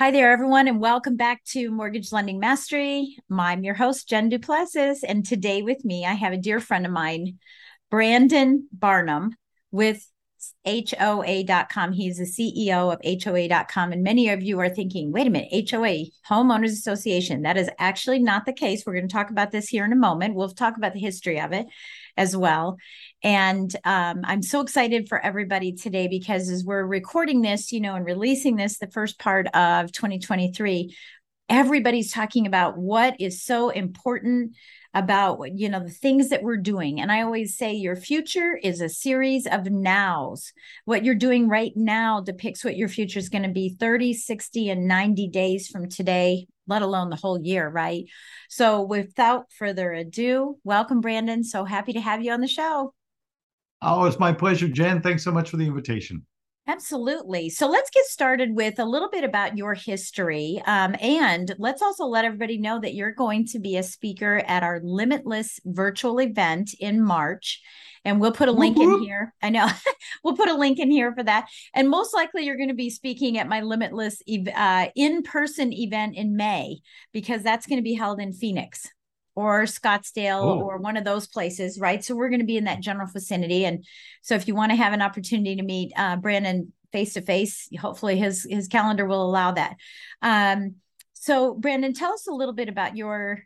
Hi there, everyone, and welcome back to Mortgage Lending Mastery. I'm your host, Jen Duplessis, and today with me, I have a dear friend of mine, Brandon Barnum with HOA.com. He's the CEO of HOA.com. And many of you are thinking, wait a minute, HOA, Homeowners Association. That is actually not the case. We're going to talk about this here in a moment. We'll talk about the history of it as well. And um, I'm so excited for everybody today because as we're recording this, you know, and releasing this, the first part of 2023, everybody's talking about what is so important about you know the things that we're doing and i always say your future is a series of nows what you're doing right now depicts what your future is going to be 30 60 and 90 days from today let alone the whole year, right? So, without further ado, welcome, Brandon. So happy to have you on the show. Oh, it's my pleasure, Jen. Thanks so much for the invitation. Absolutely. So let's get started with a little bit about your history. Um, and let's also let everybody know that you're going to be a speaker at our Limitless virtual event in March and we'll put a link in here. I know we'll put a link in here for that. And most likely you're going to be speaking at my Limitless uh, in-person event in May because that's going to be held in Phoenix or Scottsdale oh. or one of those places, right? So we're going to be in that general vicinity. And so if you want to have an opportunity to meet uh, Brandon face to face, hopefully his his calendar will allow that. Um, so Brandon, tell us a little bit about your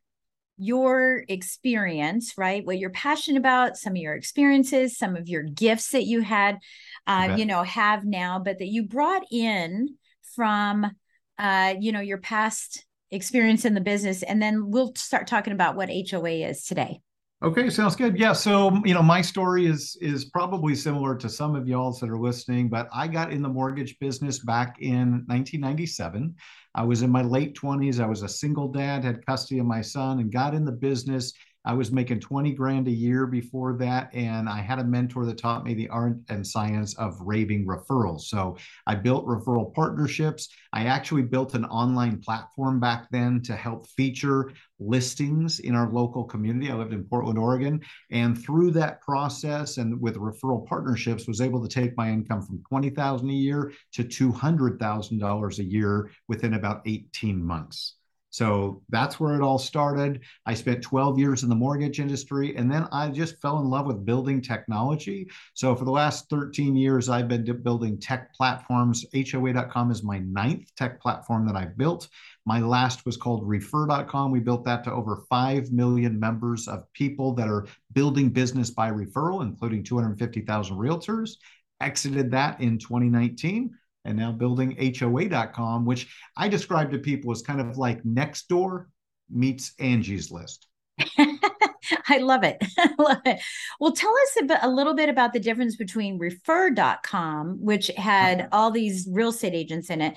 your experience, right? What you're passionate about, some of your experiences, some of your gifts that you had, uh, you know, have now, but that you brought in from, uh, you know, your past experience in the business. And then we'll start talking about what HOA is today. Okay, sounds good. Yeah, so you know, my story is is probably similar to some of y'all that are listening, but I got in the mortgage business back in 1997. I was in my late 20s. I was a single dad, had custody of my son, and got in the business I was making 20 grand a year before that. And I had a mentor that taught me the art and science of raving referrals. So I built referral partnerships. I actually built an online platform back then to help feature listings in our local community. I lived in Portland, Oregon. And through that process and with referral partnerships, was able to take my income from 20,000 a year to $200,000 a year within about 18 months. So that's where it all started. I spent 12 years in the mortgage industry and then I just fell in love with building technology. So for the last 13 years, I've been building tech platforms. HOA.com is my ninth tech platform that I've built. My last was called refer.com. We built that to over 5 million members of people that are building business by referral, including 250,000 realtors. Exited that in 2019 and now building HOA.com, which I describe to people as kind of like Nextdoor meets Angie's List. I love it. I love it. Well, tell us a, bit, a little bit about the difference between refer.com, which had uh-huh. all these real estate agents in it,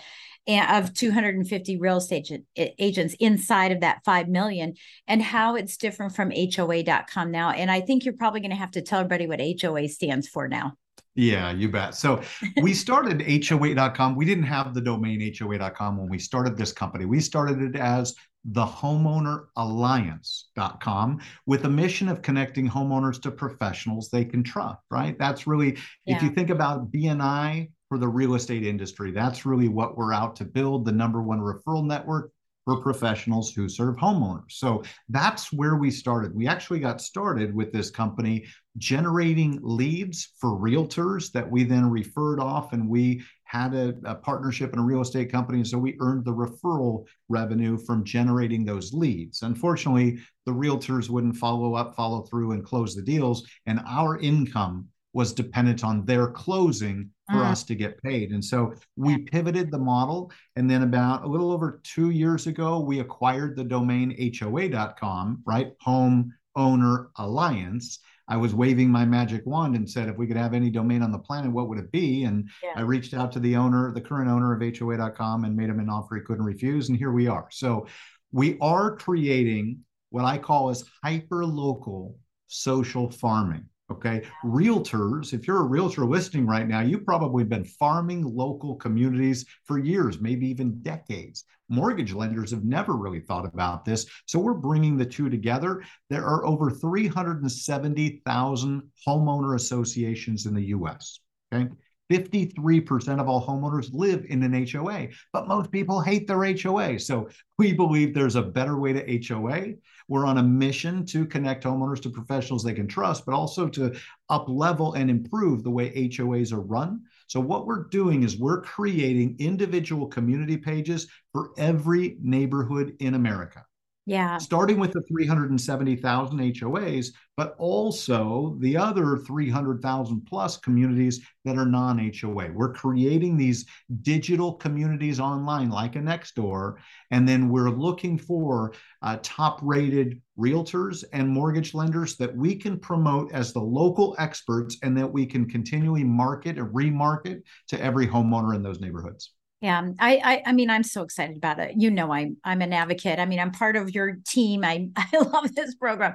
of 250 real estate agents inside of that 5 million, and how it's different from HOA.com now. And I think you're probably going to have to tell everybody what HOA stands for now. Yeah, you bet. So we started HOA.com. We didn't have the domain HOA.com when we started this company. We started it as the thehomeowneralliance.com with a mission of connecting homeowners to professionals they can trust, right? That's really, yeah. if you think about BNI for the real estate industry, that's really what we're out to build the number one referral network for professionals who serve homeowners. So that's where we started. We actually got started with this company generating leads for realtors that we then referred off and we had a, a, partnership in a real estate company so we earned the referral revenue from generating those leads unfortunately the realtors wouldn't follow up follow through and close the deals and our income was dependent on their closing for uh-huh. us to get paid. And so we pivoted the model. And then about a little over two years ago, we acquired the domain HOA.com, right? Home Owner Alliance. I was waving my magic wand and said, if we could have any domain on the planet, what would it be? And yeah. I reached out to the owner, the current owner of HOA.com, and made him an offer he couldn't refuse. And here we are. So we are creating what I call as hyper local social farming. Okay. Realtors, if you're a realtor listening right now, you've probably been farming local communities for years, maybe even decades. Mortgage lenders have never really thought about this. So we're bringing the two together. There are over 370,000 homeowner associations in the US. Okay. 53% of all homeowners live in an HOA, but most people hate their HOA. So we believe there's a better way to HOA. We're on a mission to connect homeowners to professionals they can trust, but also to up level and improve the way HOAs are run. So what we're doing is we're creating individual community pages for every neighborhood in America. Yeah. Starting with the 370,000 HOAs, but also the other 300,000 plus communities that are non HOA. We're creating these digital communities online like a Nextdoor. And then we're looking for uh, top rated realtors and mortgage lenders that we can promote as the local experts and that we can continually market and remarket to every homeowner in those neighborhoods. Yeah, I, I, I mean, I'm so excited about it. You know, I'm, I'm an advocate. I mean, I'm part of your team. I, I love this program.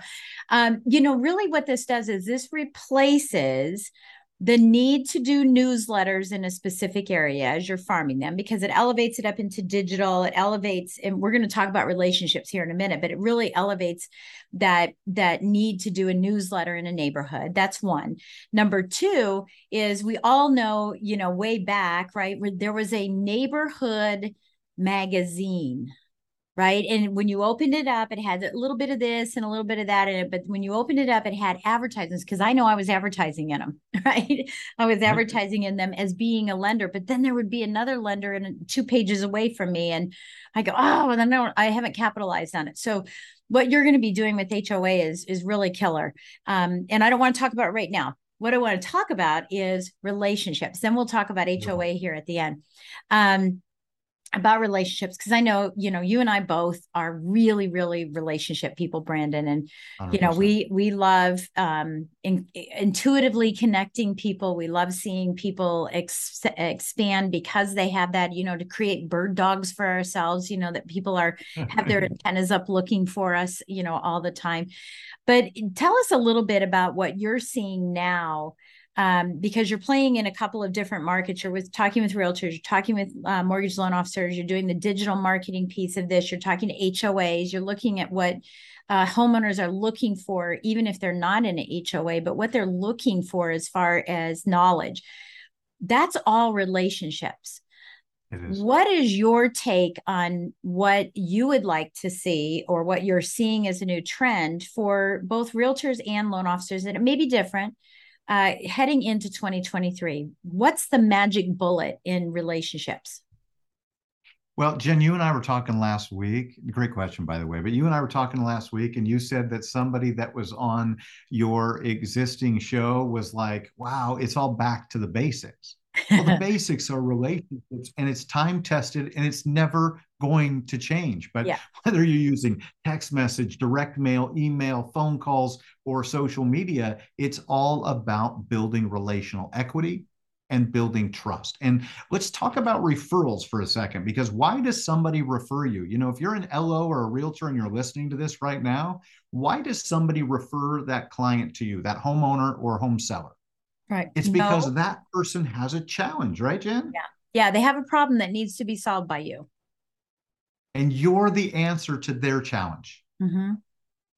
Um, you know, really, what this does is this replaces the need to do newsletters in a specific area as you're farming them because it elevates it up into digital it elevates and we're going to talk about relationships here in a minute but it really elevates that that need to do a newsletter in a neighborhood. That's one. Number two is we all know you know way back right where there was a neighborhood magazine right? And when you opened it up, it had a little bit of this and a little bit of that in it. But when you opened it up, it had advertisements because I know I was advertising in them, right? I was advertising in them as being a lender. But then there would be another lender and two pages away from me, and I go, oh, well, then I haven't capitalized on it. So what you're going to be doing with HOA is is really killer. Um, and I don't want to talk about it right now. What I want to talk about is relationships. Then we'll talk about HOA here at the end. Um, about relationships because I know you know you and I both are really really relationship people Brandon and 100%. you know we we love um in, intuitively connecting people we love seeing people ex- expand because they have that you know to create bird dogs for ourselves you know that people are have their antennas up looking for us you know all the time but tell us a little bit about what you're seeing now um, because you're playing in a couple of different markets. You're with talking with realtors, you're talking with uh, mortgage loan officers, you're doing the digital marketing piece of this, you're talking to HOAs, you're looking at what uh, homeowners are looking for, even if they're not in an HOA, but what they're looking for as far as knowledge. That's all relationships. What is your take on what you would like to see or what you're seeing as a new trend for both realtors and loan officers? And it may be different uh, heading into 2023, what's the magic bullet in relationships? Well, Jen, you and I were talking last week. Great question, by the way. But you and I were talking last week, and you said that somebody that was on your existing show was like, wow, it's all back to the basics. Well, the basics are relationships, and it's time tested, and it's never going to change. But yeah. whether you're using text message, direct mail, email, phone calls, or social media, it's all about building relational equity and building trust. And let's talk about referrals for a second, because why does somebody refer you? You know, if you're an LO or a realtor and you're listening to this right now, why does somebody refer that client to you, that homeowner or home seller? Right. It's because no. that person has a challenge, right, Jen? Yeah. Yeah. They have a problem that needs to be solved by you. and you're the answer to their challenge. Mm-hmm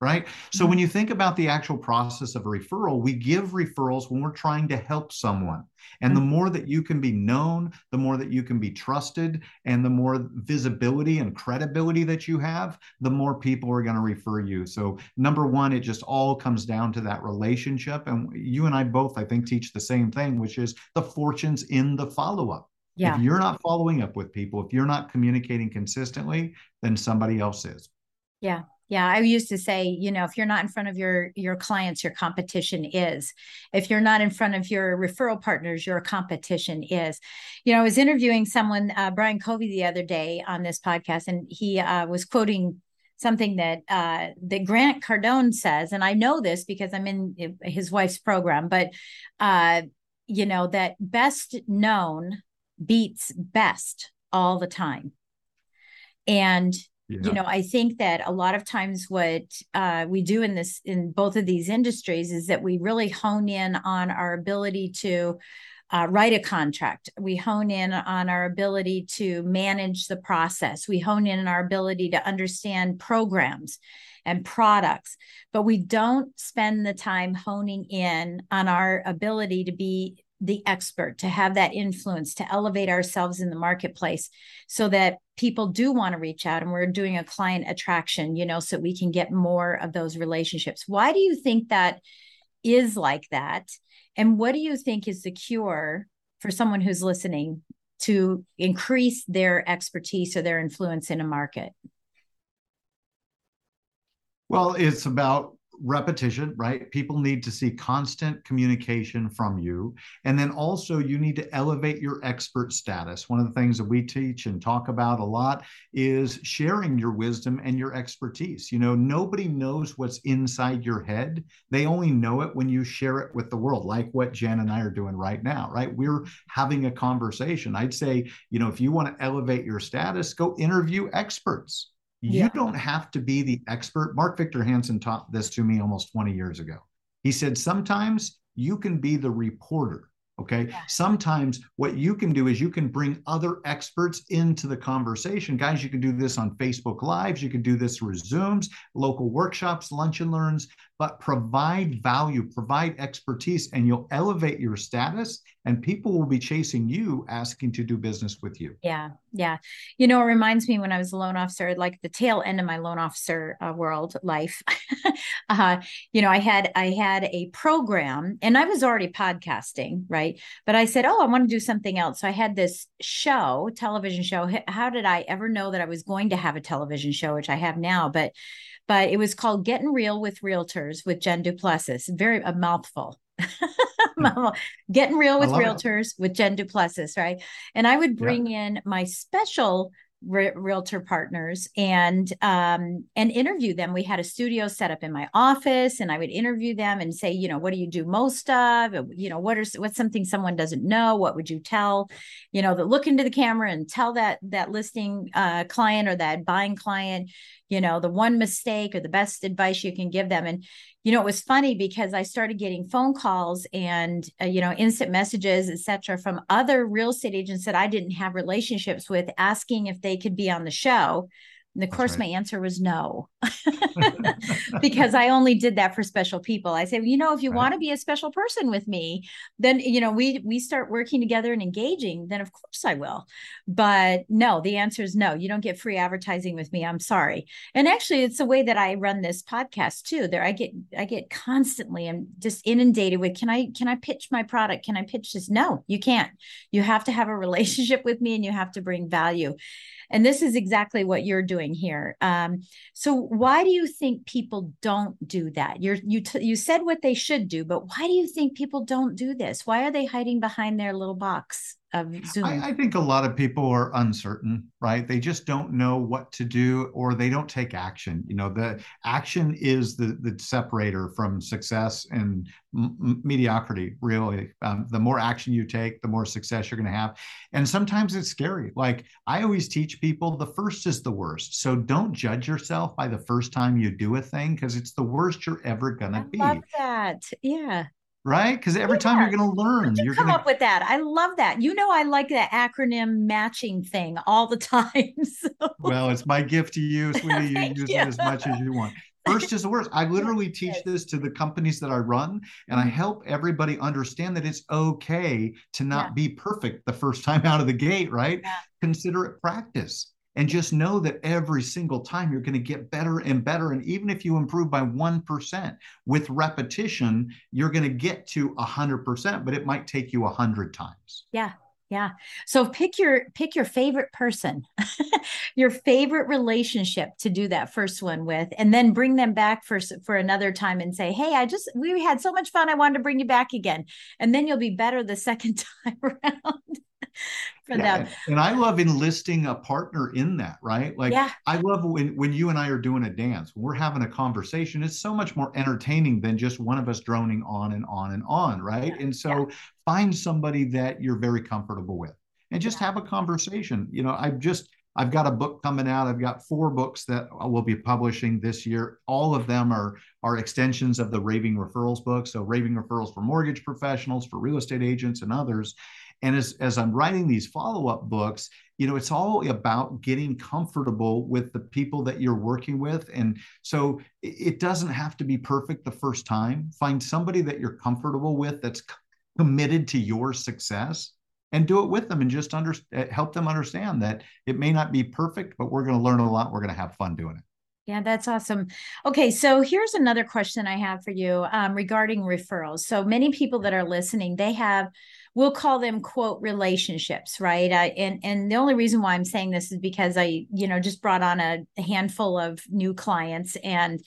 right? So mm-hmm. when you think about the actual process of a referral, we give referrals when we're trying to help someone. And mm-hmm. the more that you can be known, the more that you can be trusted, and the more visibility and credibility that you have, the more people are going to refer you. So, number one, it just all comes down to that relationship. And you and I both, I think, teach the same thing, which is the fortunes in the follow up. Yeah. If you're not following up with people, if you're not communicating consistently, then somebody else is. Yeah. Yeah, I used to say, you know, if you're not in front of your your clients, your competition is. If you're not in front of your referral partners, your competition is. You know, I was interviewing someone, uh, Brian Covey, the other day on this podcast, and he uh, was quoting something that uh, that Grant Cardone says, and I know this because I'm in his wife's program, but uh, you know that best known beats best all the time, and yeah. you know i think that a lot of times what uh, we do in this in both of these industries is that we really hone in on our ability to uh, write a contract we hone in on our ability to manage the process we hone in on our ability to understand programs and products but we don't spend the time honing in on our ability to be the expert, to have that influence, to elevate ourselves in the marketplace so that people do want to reach out and we're doing a client attraction, you know, so we can get more of those relationships. Why do you think that is like that? And what do you think is the cure for someone who's listening to increase their expertise or their influence in a market? Well, it's about repetition, right? People need to see constant communication from you. And then also, you need to elevate your expert status. One of the things that we teach and talk about a lot is sharing your wisdom and your expertise. You know, nobody knows what's inside your head, they only know it when you share it with the world, like what Jen and I are doing right now, right? We're having a conversation. I'd say, you know, if you want to elevate your status, go interview experts you yeah. don't have to be the expert. Mark Victor Hansen taught this to me almost 20 years ago. He said, sometimes you can be the reporter. Okay. Yeah. Sometimes what you can do is you can bring other experts into the conversation. Guys, you can do this on Facebook Lives. You can do this through Zooms, local workshops, lunch and learns but provide value, provide expertise, and you'll elevate your status, and people will be chasing you, asking to do business with you. Yeah, yeah. You know, it reminds me when I was a loan officer, like the tail end of my loan officer uh, world life. uh, you know, I had I had a program, and I was already podcasting, right? But I said, oh, I want to do something else. So I had this show, television show. How did I ever know that I was going to have a television show, which I have now? But but it was called Getting Real with Realtors with Jen Duplessis. Very a mouthful. Getting Real with Realtors it. with Jen Duplessis, right? And I would bring yeah. in my special re- realtor partners and um, and interview them. We had a studio set up in my office, and I would interview them and say, you know, what do you do most of? You know, what are what's something someone doesn't know? What would you tell? You know, that look into the camera and tell that that listing uh, client or that buying client, you know, the one mistake or the best advice you can give them. And you know, it was funny because I started getting phone calls and, uh, you know, instant messages, etc., from other real estate agents that I didn't have relationships with asking if they could be on the show. And of course, right. my answer was no, because I only did that for special people. I said, you know, if you right. want to be a special person with me, then you know we we start working together and engaging. Then of course I will. But no, the answer is no. You don't get free advertising with me. I'm sorry. And actually, it's the way that I run this podcast too. There, I get I get constantly. I'm just inundated with can I can I pitch my product? Can I pitch this? No, you can't. You have to have a relationship with me, and you have to bring value. And this is exactly what you're doing here. Um, so why do you think people don't do that? You're you t- you said what they should do, but why do you think people don't do this? Why are they hiding behind their little box? Of Zoom? I, I, think a lot of people are uncertain, right? They just don't know what to do or they don't take action. You know, the action is the, the separator from success and m- mediocrity, really. Um, the more action you take, the more success you're going to have. And sometimes it's scary. Like I always teach people the first is the worst. So don't judge yourself by the first time you do a thing because it's the worst you're ever going to be. I love that. Yeah. Right? Because every yeah. time you're going to learn, you you're come gonna... Come up with that. I love that. You know, I like that acronym matching thing all the time. So. Well, it's my gift to you, sweetie. you use you. it as much as you want. First is the worst. I literally teach this to the companies that I run, and I mm-hmm. help everybody understand that it's okay to not yeah. be perfect the first time out of the gate, right? Yeah. Consider it practice and just know that every single time you're going to get better and better and even if you improve by 1% with repetition you're going to get to 100% but it might take you 100 times. Yeah yeah. So pick your pick your favorite person your favorite relationship to do that first one with and then bring them back for for another time and say hey i just we had so much fun i wanted to bring you back again. And then you'll be better the second time around for yeah, them. And I love enlisting a partner in that, right? Like yeah. I love when when you and I are doing a dance, when we're having a conversation. It's so much more entertaining than just one of us droning on and on and on, right? Yeah. And so find somebody that you're very comfortable with and just have a conversation. You know, I've just I've got a book coming out. I've got four books that I will be publishing this year. All of them are are extensions of the Raving Referrals book. So Raving Referrals for mortgage professionals, for real estate agents, and others. And as, as I'm writing these follow up books, you know, it's all about getting comfortable with the people that you're working with. And so it doesn't have to be perfect the first time. Find somebody that you're comfortable with that's committed to your success and do it with them and just under, eh, help them understand that it may not be perfect, but we're going to learn a lot. We're going to have fun doing it. Yeah, that's awesome. Okay, so here's another question I have for you um, regarding referrals. So many people that are listening, they have we'll call them quote relationships right and and the only reason why i'm saying this is because i you know just brought on a, handful of new clients and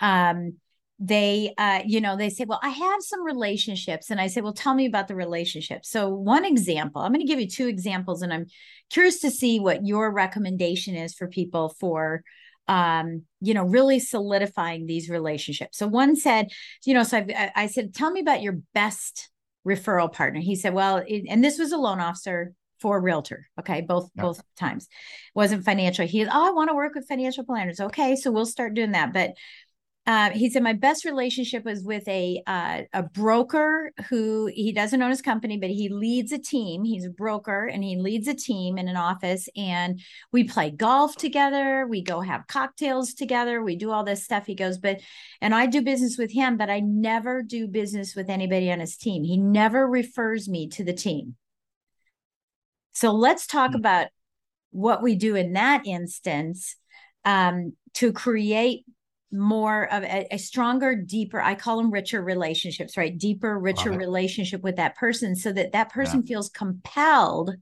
um they uh you know they say well i have some relationships and i say well tell me about the relationship so one example i'm going to give you two examples and i'm curious to see what your recommendation is for people for um, you know, really solidifying these relationships. So one said, you know, so I've, I said, tell me about your best referral partner. He said, well, it, and this was a loan officer for a realtor. Okay. Both, yeah. both times wasn't financial. He, oh, I want to work with financial planners. Okay. So we'll start doing that. But uh, he said my best relationship was with a uh, a broker who he doesn't own his company, but he leads a team. He's a broker and he leads a team in an office. And we play golf together. We go have cocktails together. We do all this stuff. He goes, but and I do business with him, but I never do business with anybody on his team. He never refers me to the team. So let's talk mm-hmm. about what we do in that instance um, to create more of a, a, stronger deeper i call them richer relationships right? Deeper richer relationship with that person so that that person yeah. feels compelled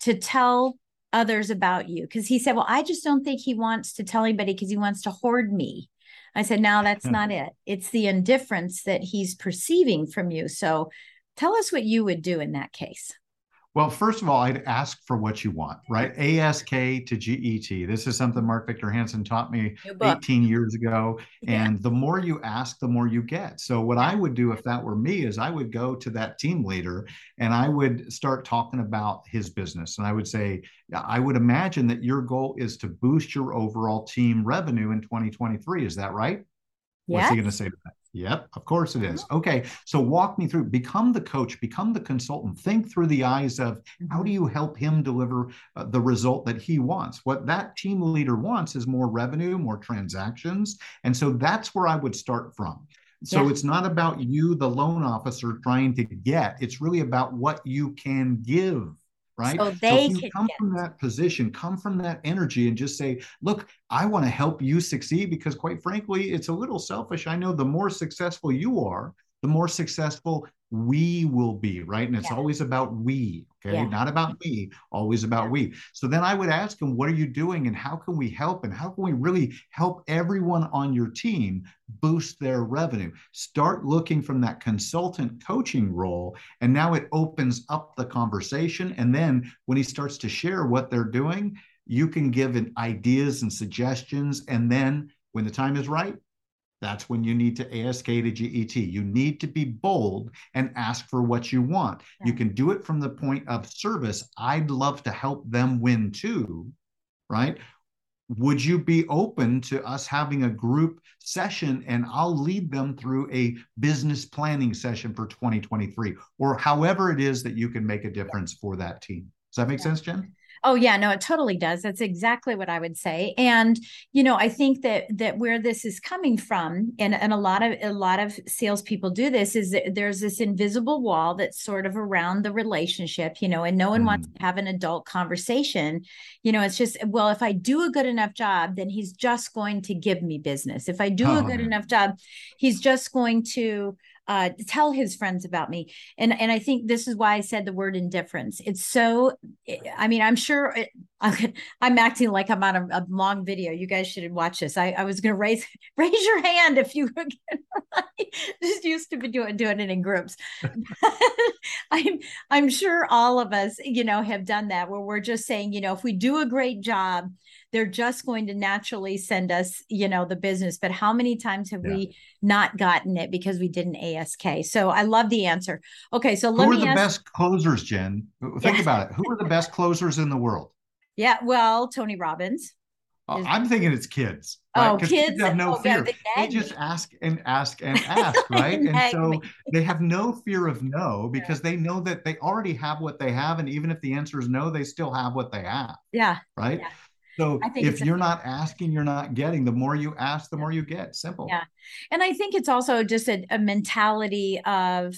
to tell others about you. Because he said well i just don't think he wants to tell anybody because he wants to hoard me. I said no that's hmm. not it. It's the indifference that he's perceiving from you. So tell us what you would do in that case well, first of all, I'd ask for what you want, right? ASK to GET. This is something Mark Victor Hansen taught me 18 years ago. Yeah. And the more you ask, the more you get. So, what I would do if that were me is I would go to that team leader and I would start talking about his business. And I would say, I would imagine that your goal is to boost your overall team revenue in 2023. Is that right? What's he going to say to that? Yep, of course it is. Okay, so walk me through, become the coach, become the consultant, think through the eyes of how do mm-hmm. you help him deliver uh, the result that he wants? What that team leader wants is more revenue, more transactions. And so that's where I would start from. So yeah. it's not about you, the loan officer, trying to get, it's really about what you can give right? So they so come from that position, come from that energy, and just say, "Look, I want to help you succeed." Because, quite frankly, it's a little selfish. I know the more successful you are, the more successful we will be, right? And it's yeah. always about we, okay? Yeah. Not about me, always about yeah. we. So then I would ask him, what are you doing and how can we help? And how can we really help everyone on your team boost their revenue? Start looking from that consultant coaching role. And now it opens up the conversation. And then when he starts to share what they're doing, you can give ideas and suggestions. And then when the time is right, that's when you need to ASK to GET. You need to be bold and ask for what you want. Yeah. You can do it from the point of service. I'd love to help them win too, right? would you be open to us having a group session and I'll lead them through a business planning session for 2023 or however it is that you can make a difference for that team? Does that make yeah. sense, Jen? Oh yeah, no, it totally does. That's exactly what I would say. And you know, I think that that where this is coming from, and and a lot of a lot of salespeople do this, is that there's this invisible wall that's sort of around the relationship, you know, and no one mm. wants to have an adult conversation. You know, it's just well, if I do a good enough job, then he's just going to give me business. If I do oh. a good enough job, he's just going to uh, tell his friends about me. And and I think this is why I said the word indifference. It's so. I mean, I'm sure it, I'm acting like I'm on a, a, long video. You guys should watch this. I, I was going to raise raise your hand if you just used to be doing doing it in groups. I'm I'm sure all of us, you know, have done that where we're just saying, you know, if we do a great job, they're just going to naturally send us, you know, the business. But how many times have yeah. we not gotten it because we didn't ASK? So I love the answer. Okay, so let who are the ask- best closers, Jen? Think yeah. about it. Who are the best closers in the world? Yeah, well, Tony Robbins. Uh, I'm thinking it's kids. Right? Oh, kids, kids have no oh, fear. they, they just ask and ask and ask, right? and so me. they have no fear of no because yeah. they know that they already have what they have, and even if the answer is no, they still have what they have. Yeah. Right. Yeah. So if you're not asking, you're not getting. The more you ask, the more you get. Simple. Yeah. And I think it's also just a, a mentality of,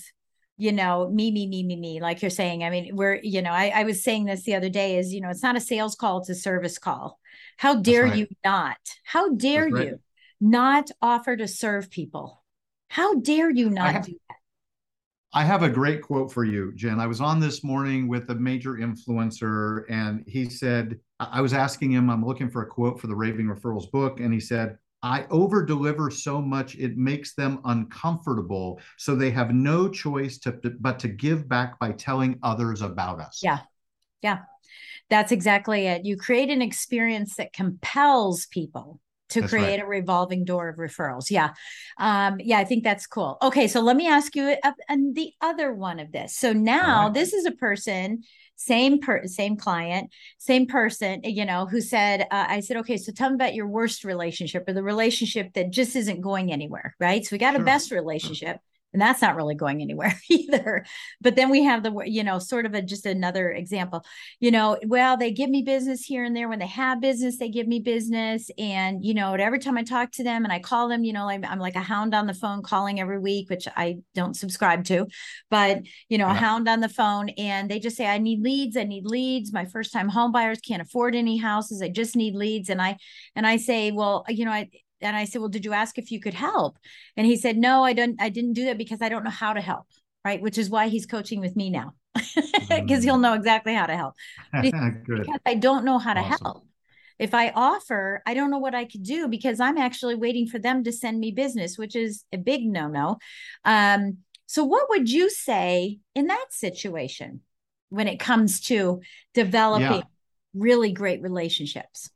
you know, me, me, me, me, me, like you're saying. I mean, we're, you know, I, I was saying this the other day is, you know, it's not a sales call, it's a service call. How dare right. you not? How dare right. you not offer to serve people? How dare you not have, do that? I have a great quote for you, Jen. I was on this morning with a major influencer, and he said, I was asking him, I'm looking for a quote for the Raving Referrals book, and he said, I over deliver so much it makes them uncomfortable. So they have no choice to but to give back by telling others about us. Yeah. Yeah. That's exactly it. You create an experience that compels people to that's create right. a revolving door of referrals. Yeah. Um, yeah, I think that's cool. Okay, so let me ask you a, a, the other one of this. So now right. this is a person same per same client same person you know who said uh, i said okay so tell me about your worst relationship or the relationship that just isn't going anywhere right so we got sure. a best relationship and that's not really going anywhere either. But then we have the you know sort of a just another example. You know well they give me business here and there. When they have business they give me business. And you know every time i talk to them and i call them you know I'm, I'm like a hound on the phone calling every week which i don't subscribe to. But you know yeah. a hound on the phone and they just say i need leads. I need leads. My first time home buyers can't afford any houses. I just need leads. And i and i say well you know i and I said, "Well, did you ask if you could help?" And he said, "No, I don't. I didn't do that because I don't know how to help." Right, which is why he's coaching with me now, because mm. he'll know exactly how to help. because I don't know how to awesome. help. If I offer, I don't know what I could do because I'm actually waiting for them to send me business, which is a big no-no. Um, so, what would you say in that situation when it comes to developing yeah. really great relationships?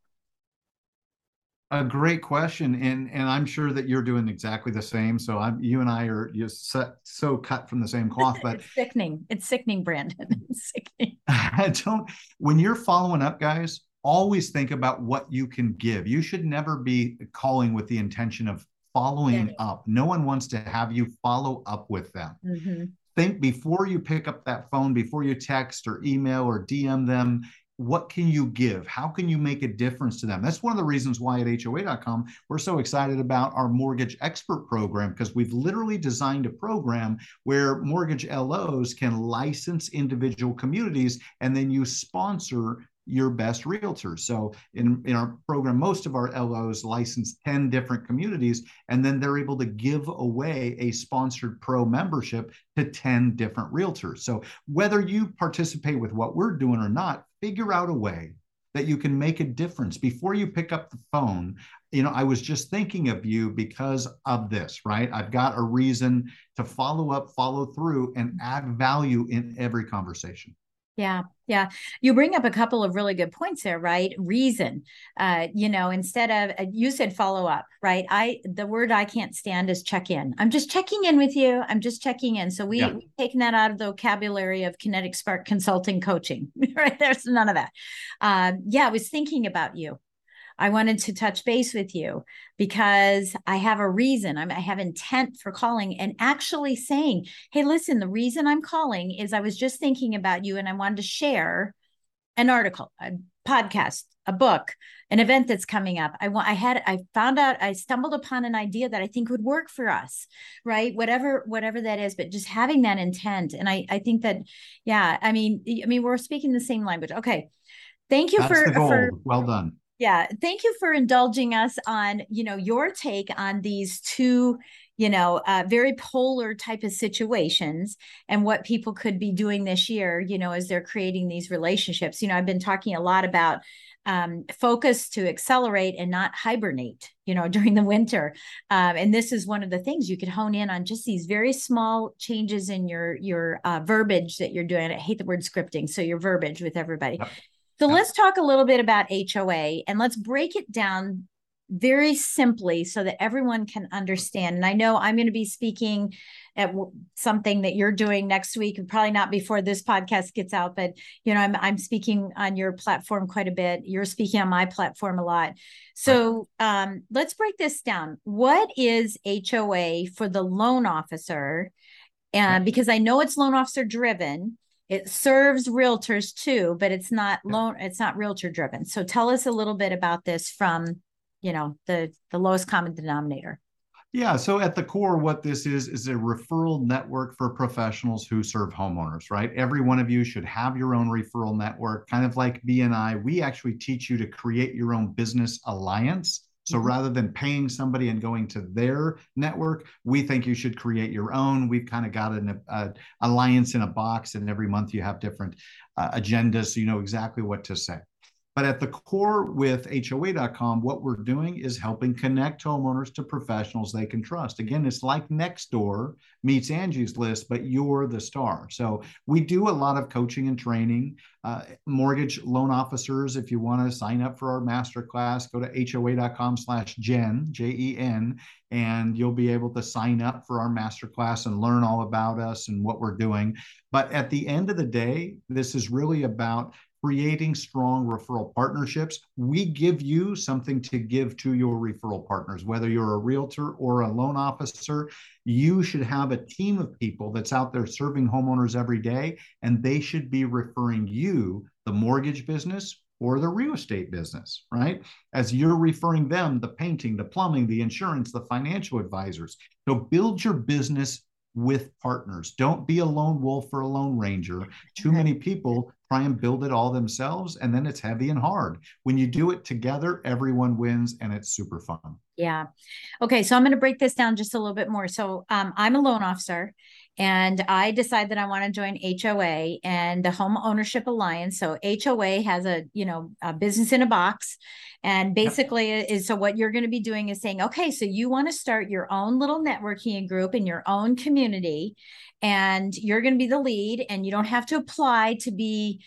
A great question, and and I'm sure that you're doing exactly the same. So I'm you and I are just so, so cut from the same cloth. But it's sickening. It's sickening, Brandon. It's sickening. I don't. When you're following up, guys, always think about what you can give. You should never be calling with the intention of following yeah. up. No one wants to have you follow up with them. Mm-hmm. Think before you pick up that phone, before you text or email or DM them, what can you give? How can you make a difference to them? That's one of the reasons why at HOA.com we're so excited about our mortgage expert program because we've literally designed a program where mortgage LOs can license individual communities and then you sponsor your best realtors. So in, in our program, most of our LOs license 10 different communities, and then they're able to give away a sponsored pro membership to 10 different realtors. So whether you participate with what we're doing or not, figure out a way that you can make a difference before you pick up the phone. You know, I was just thinking of you because of this, right? I've got a reason to follow up, follow through, and add value in every conversation. Yeah, yeah. You bring up a couple of really good points there, right? Reason. Uh, you know, instead of uh, you said follow up, right? I the word I can't stand is check in. I'm just checking in with you. I'm just checking in. So we yeah. we've taken that out of the vocabulary of Kinetic Spark Consulting Coaching. right? There's none of that. Uh, yeah, I was thinking about you. I wanted to touch base with you because I have a reason. I'm, I have intent for calling and actually saying, Hey, listen, the reason I'm calling is I was just thinking about you and I wanted to share an article, a podcast, a book, an event that's coming up. I want I had I found out I stumbled upon an idea that I think would work for us, right? Whatever whatever that is, but just having that intent and I I think that yeah, I mean I mean we're speaking the same language. Okay. Thank you That's for for well done. Yeah, thank you for indulging us on, you know, your take on these two you know, uh, very polar type of situations and what people could be doing this year, you know, as they're creating these relationships. You know, I've been talking a lot about um, focus to accelerate and not hibernate, you know, during the winter. Um, and this is one of the things you could hone in on just these very small changes in your your uh, verbiage that you're doing. I hate the word scripting, so your verbiage with everybody. So let's talk a little bit about HOA and let's break it down very simply so that everyone can understand. And I know I'm going to be speaking at something that you're doing next week, and probably not before this podcast gets out, but you know, I'm I'm speaking on your platform quite a bit. You're speaking on my platform a lot. So um, let's break this down. What is HOA for the loan officer? And because I know it's loan officer driven, it serves realtors too, but it's not loan, it's not realtor driven. So tell us a little bit about this from you know the the lowest common denominator. Yeah so at the core what this is is a referral network for professionals who serve homeowners right? Every one of you should have your own referral network kind of like bni we actually teach you to create your own business alliance so mm-hmm. rather than paying somebody and going to their network, we think you should create your own. We've kind of got an uh, alliance in a box, and every month you have different uh, agendas, so you know exactly what to say. But at the core with HOA.com, what we're doing is helping connect homeowners to professionals they can trust. Again, it's like Nextdoor meets Angie's List, but you're the star. So we do a lot of coaching and training. Uh, mortgage loan officers, if you want to sign up for our masterclass, go to hoa.com slash Jen, J E N, and you'll be able to sign up for our masterclass and learn all about us and what we're doing. But at the end of the day, this is really about creating strong referral partnerships. We give you something to give to your referral partners, whether you're a realtor or a loan officer. You should have a team of people that's out there serving homeowners every day, and they should be referring you, the mortgage business or the real estate business, right? As you're referring them, the painting, the plumbing, the insurance, the financial advisors. So build your business with partners. Don't be a lone wolf or a lone ranger. Too many people try and build it all themselves, and then it's heavy and hard. When you do it together, everyone wins, and it's super fun. Yeah. Okay. So I'm going to break this down just a little bit more. So um, I'm a loan officer and I decide that I want to join HOA and the Home Ownership Alliance. So HOA has a, you know, a business in a box. And basically is so what you're going to be doing is saying, okay, so you want to start your own little networking group in your own community and you're going to be the lead and you don't have to apply to be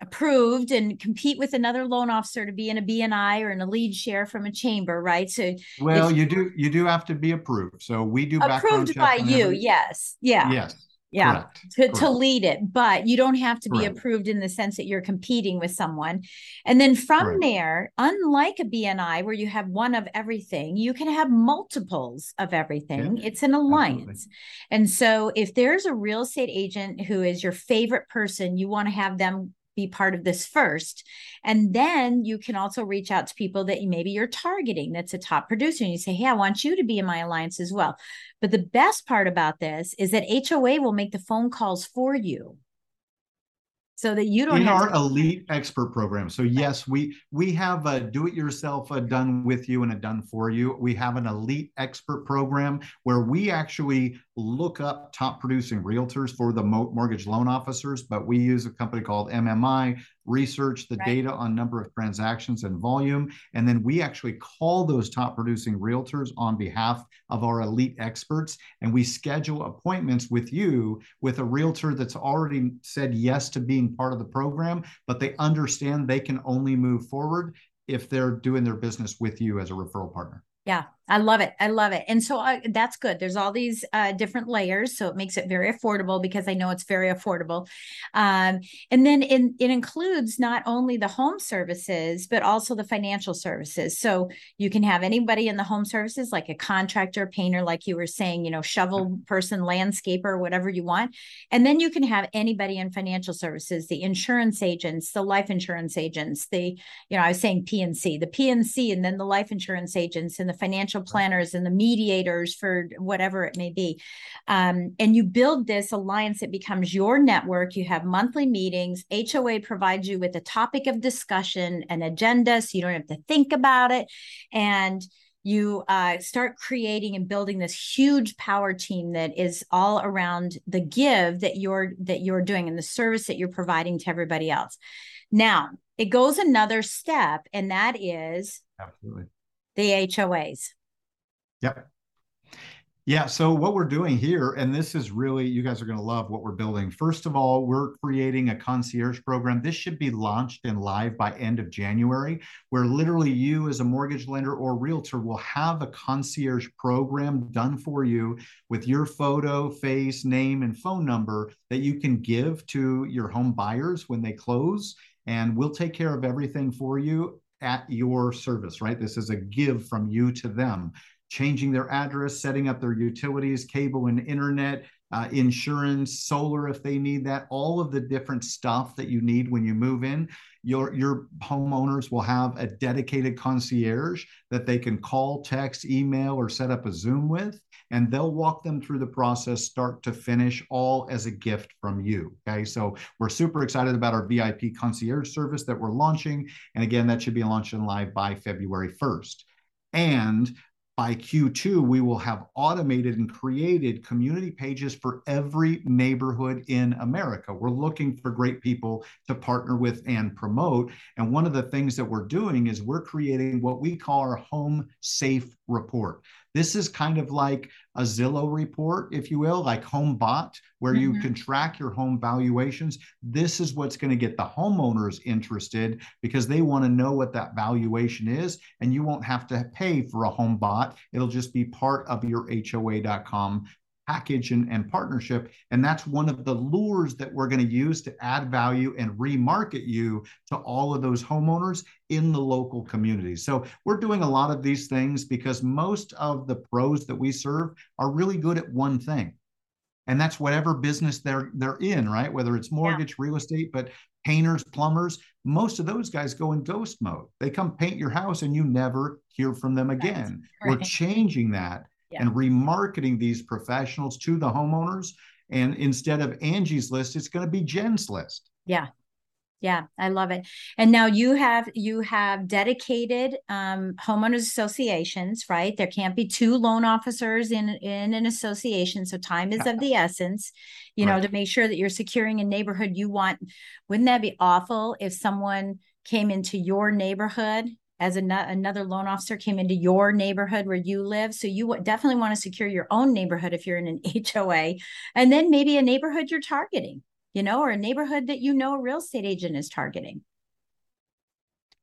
approved and compete with another loan officer to be in a BNI or in a lead share from a chamber, right? So well, you do you do have to be approved. So we do approved by you. Every... Yes. Yeah. Yes. Yeah, Correct. to, Correct. to lead it, but you don't have to be approved in the sense that you're competing with someone. And then from there, unlike a BNI where you have one of everything, you can have multiples of everything. Yeah. It's an alliance. Absolutely. And so if there's a real estate agent who is your favorite person, you want to have them be part of this first. And then you can also reach out to people that maybe you're targeting that's a top producer and you say, Hey, I want you to be in my alliance as well. But the best part about this is that HOA will make the phone calls for you so that you don't in our to- elite expert program so yes we we have a do it yourself a done with you and a done for you we have an elite expert program where we actually look up top producing realtors for the mortgage loan officers but we use a company called mmi research the right. data on number of transactions and volume. And then we actually call those top producing realtors on behalf of our elite experts. And we schedule appointments with you with a realtor that's already said yes to being part of the program but they understand they can only move forward if they're doing their business with you as a referral partner yeah, I love it. I love it. And so uh, that's good. There's all these uh, different layers. So it makes it very affordable because I know it's very affordable. Um, and then in, it includes not only the home services, but also the financial services. So you can have anybody in the home services, like a contractor, painter, like you were saying, you know, shovel person, landscaper, whatever you want. And then you can have anybody in financial services, the insurance agents, the life insurance agents, the, you know, I was saying P&C, the P&C, and then the life insurance agents and the financial planners and the mediators for whatever it may be. Um, and you build this alliance, it becomes your network. You have monthly meetings. HOA provides you with a topic of discussion, an agenda, so you don't have to think about it. And you uh, start creating and building this huge power team that is all around the give that you're that you're doing and the service that you're providing to everybody else now it goes another step and that is absolutely the hoas Yep. Yeah. So what we're doing here, and this is really, you guys are going to love what we're building. First of all, we're creating a concierge program. This should be launched and live by end of January, where literally you as a mortgage lender or realtor will have a concierge program done for you with your photo, face, name, and phone number that you can give to your home buyers when they close. And we'll take care of everything for you at your service, right? This is a give from you to them changing their address, setting up their utilities, cable and internet, uh, insurance, solar if they need that, all of the different stuff that you need when you move in. Your, your homeowners will have a dedicated concierge that they can call, text, email, or set up a Zoom with, and they'll walk them through the process start to finish, all as a gift from you. Okay, so we're super excited about our VIP concierge service that we're launching. And again, that should be launching live by February 1st. And by Q2, we will have automated and created community pages for every neighborhood in America. We're looking for great people to partner with and promote. And one of the things that we're doing is we're creating what we call our home safe report. This is kind of like a Zillow report, if you will, like HomeBot, where mm-hmm. you can track your home valuations. This is what's going to get the homeowners interested because they want to know what that valuation is, and you won't have to pay for a HomeBot. It'll just be part of your HOA.com package and, and partnership. And that's one of the lures that we're going to use to add value and remarket you to all of those homeowners in the local community. So we're doing a lot of these things because most of the pros that we serve are really good at one thing. And that's whatever business they're they're in, right? Whether it's mortgage, yeah. real estate, but painters, plumbers, most of those guys go in ghost mode. They come paint your house and you never hear from them again. Right. We're changing that yeah. and remarketing these professionals to the homeowners. And instead of Angie's list, it's going to be Jen's list. Yeah. Yeah, I love it. And now you have you have dedicated um, homeowners associations, right? There can't be two loan officers in in an association, so time is of the essence. You right. know, to make sure that you're securing a neighborhood you want. Wouldn't that be awful if someone came into your neighborhood as an- another loan officer came into your neighborhood where you live. So you definitely want to secure your own neighborhood if you're in an HOA, and then maybe a neighborhood you're targeting, you know, or a neighborhood that you know a real estate agent is targeting.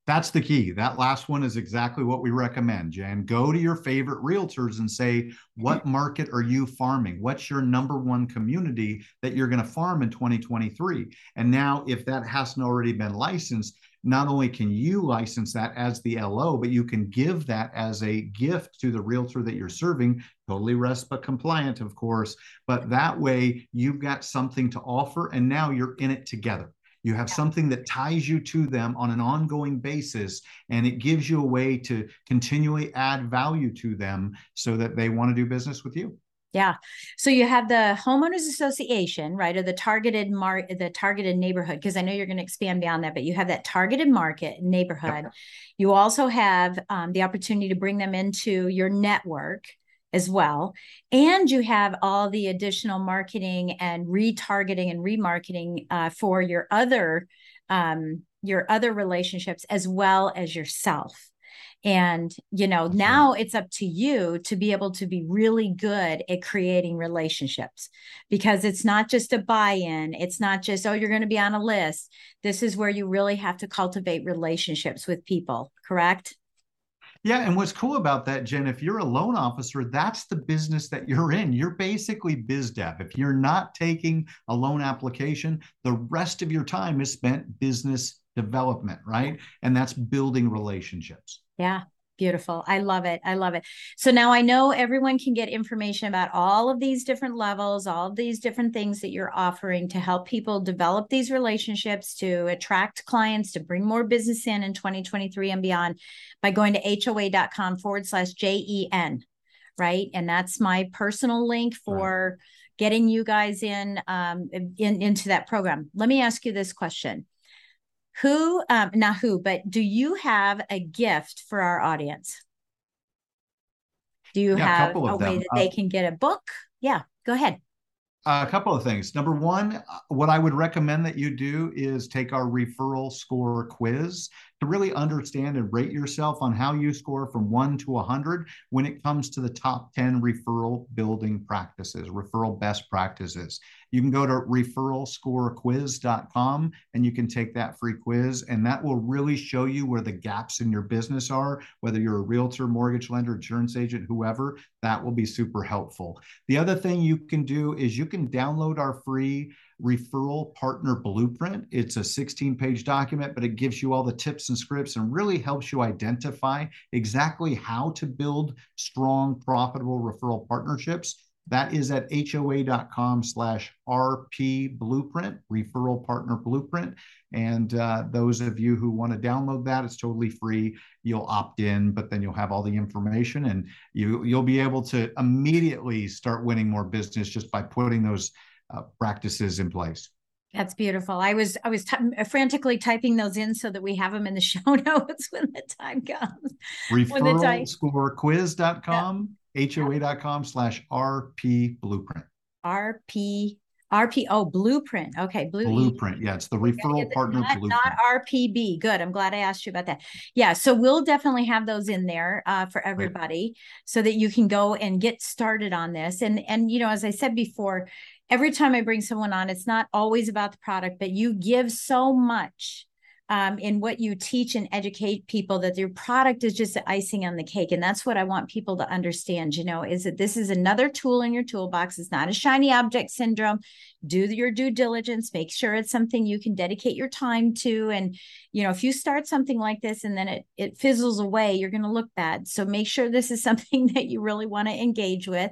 That's the key. That last one is exactly what we recommend, Jen. Go to your favorite realtors and say, what mm-hmm. market are you farming? What's your number one community that you're going to farm in 2023? And now, if that hasn't already been licensed, not only can you license that as the LO, but you can give that as a gift to the realtor that you're serving, totally RESPA compliant, of course. But that way you've got something to offer and now you're in it together. You have something that ties you to them on an ongoing basis, and it gives you a way to continually add value to them so that they want to do business with you. Yeah. So you have the homeowners association, right? Or the targeted mark the targeted neighborhood, because I know you're going to expand beyond that, but you have that targeted market neighborhood. Yep. You also have um, the opportunity to bring them into your network as well. And you have all the additional marketing and retargeting and remarketing uh, for your other um, your other relationships as well as yourself. And, you know, now it's up to you to be able to be really good at creating relationships because it's not just a buy in. It's not just, oh, you're going to be on a list. This is where you really have to cultivate relationships with people, correct? Yeah, and what's cool about that, Jen, if you're a loan officer, that's the business that you're in. You're basically biz dev. If you're not taking a loan application, the rest of your time is spent business development, right? And that's building relationships. Yeah, Beautiful. I love it. I love it. So now I know everyone can get information about all of these different levels, all of these different things that you're offering to help people develop these relationships, to attract clients, to bring more business in in 2023 and beyond by going to hoa.com forward slash JEN. Right. And that's my personal link for right. getting you guys in, um, in into that program. Let me ask you this question who, um, not who, but do you have a gift for our audience? Do you yeah, have a, a way that they uh, can get a book? Yeah, go ahead. A couple of things. Number one, uh, what I would recommend that you do is take our referral score quiz to really understand and rate yourself on how you score from one to 100 when it comes to the top 10 referral building practices, referral best practices. You can go to referralscorequiz.com and you can take that free quiz, and that will really show you where the gaps in your business are, whether you're a realtor, mortgage lender, insurance agent, whoever, that will be super helpful. The other thing you can do is you can download our free referral partner blueprint. It's a 16 page document, but it gives you all the tips and scripts and really helps you identify exactly how to build strong, profitable referral partnerships that is at hoa.com slash RP Blueprint, Referral Partner Blueprint. And uh, those of you who want to download that, it's totally free. You'll opt in, but then you'll have all the information and you, you'll be able to immediately start winning more business just by putting those uh, practices in place. That's beautiful. I was I was t- frantically typing those in so that we have them in the show notes when the time comes. Referralscorequiz.com. Yeah hoa.com slash RP Blueprint. RP RP oh blueprint. Okay, blue blueprint. Yeah, it's the referral partner not, blueprint. Not RPB. Good. I'm glad I asked you about that. Yeah, so we'll definitely have those in there uh, for everybody right. so that you can go and get started on this. And and you know, as I said before, every time I bring someone on, it's not always about the product, but you give so much um, in what you teach and educate people that your product is just the icing on the cake. And that's what i want people to understand you know is that this is another tool in your toolbox. It's not a shiny object syndrome. Do your due diligence. Make sure it's something you can dedicate your time to. And you know if you start something like this and then it it fizzles away you're going to look bad. So make sure this is something that you really want to engage with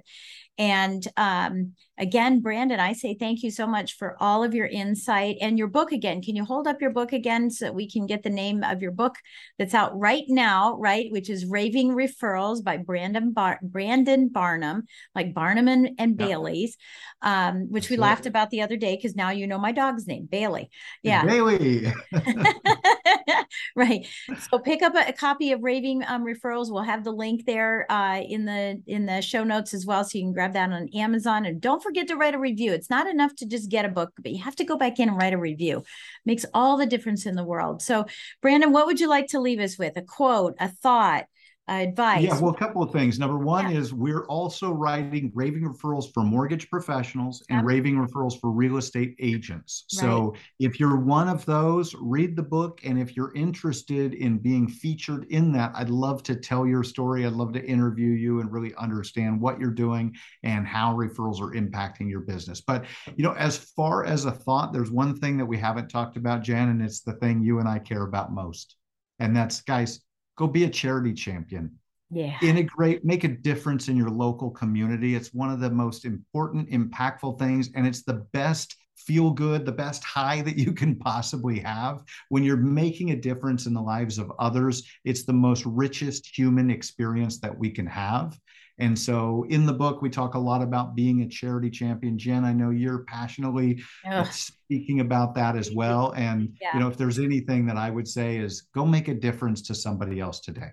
and um, again, Brandon, I say thank you so much for all of your insight and your book again. Can you hold up your book again so that we can get the name of your book that's out right now, right? Which is Raving Referrals by Brandon Bar- Brandon Barnum, like Barnum and, and yeah. Bailey's, um, which we laughed about the other day because now you know my dog's name, Bailey. Yeah. Bailey. right. So pick up a, a copy of Raving um, Referrals. We'll have the link there uh, in the in the show notes as well, so you can grab that on Amazon. And don't forget to write a review. It's not enough to just get a book, but you have to go back in and write a review. Makes all the difference in the world. So, Brandon, what would you like to leave us with? A quote, a thought, advice? Yeah, well, a couple of things. Number one yeah. is we're also writing raving referrals for mortgage professionals and yep. raving referrals for real estate agents. Right. So if you're one of those, read the book. And if you're interested in being featured in that, I'd love to tell your story. I'd love to interview you and really understand what you're doing and how referrals are impacting your business. But, you know, as far as a thought, there's one thing that we haven't talked about, Jen, and it's the thing you and I care about most. And that's, guys, go be a charity champion. Yeah. Integrate make a difference in your local community. It's one of the most important impactful things and it's the best feel good the best high that you can possibly have. When you're making a difference in the lives of others it's the most richest human experience that we can have and so in the book, we talk a lot about being a charity champion. Jen, I know you're passionately Ugh. speaking about that as well. And, yeah. you know, if there's anything that I would say is go make a difference to somebody else today.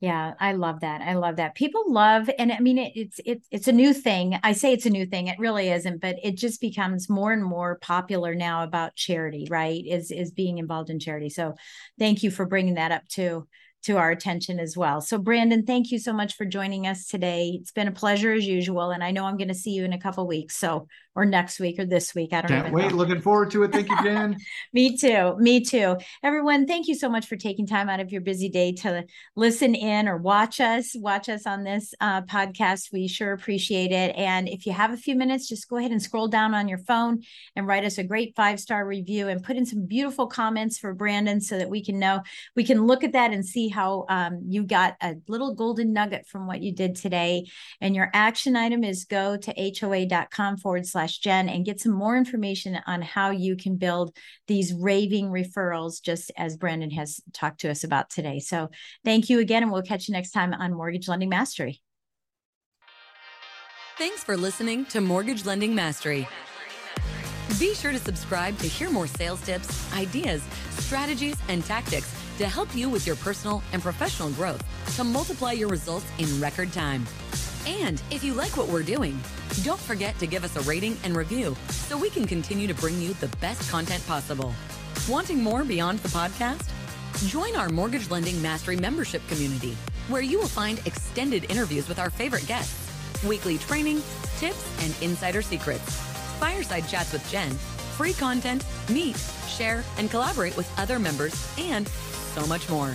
Yeah, I love that. I love that. People love, and I mean, it, it's it's it's a new thing. I say it's a new thing. It really isn't, but it just becomes more and more popular now about charity. Right? Is is being involved in charity. So, thank you for bringing that up too. To our attention as well. So, Brandon, thank you so much for joining us today. It's been a pleasure as usual, and I know I'm going to see you in a couple weeks. So, or next week or this week. I don't Can't wait. Know. Looking forward to it. Thank you, Jen. Me too. Me too. Everyone, thank you so much for taking time out of your busy day to listen in or watch us. Watch us on this uh, podcast. We sure appreciate it. And if you have a few minutes, just go ahead and scroll down on your phone and write us a great five star review and put in some beautiful comments for Brandon so that we can know we can look at that and see how um, you got a little golden nugget from what you did today. And your action item is go to hoa.com forward slash slash Jen and get some more information on how you can build these raving referrals, just as Brandon has talked to us about today. So thank you again, and we'll catch you next time on Mortgage Lending Mastery. Thanks for listening to Mortgage Lending Mastery. Be sure to subscribe to hear more sales tips, ideas, strategies, and tactics to help you with your personal and professional growth to multiply your results in record time. And if you like what we're doing, don't forget to give us a rating and review so we can continue to bring you the best content possible. Wanting more beyond the podcast? Join our Mortgage Lending Mastery membership community, where you will find extended interviews with our favorite guests, weekly training, tips, and insider secrets, fireside chats with Jen, free content, meet, share, and collaborate with other members, and so much more.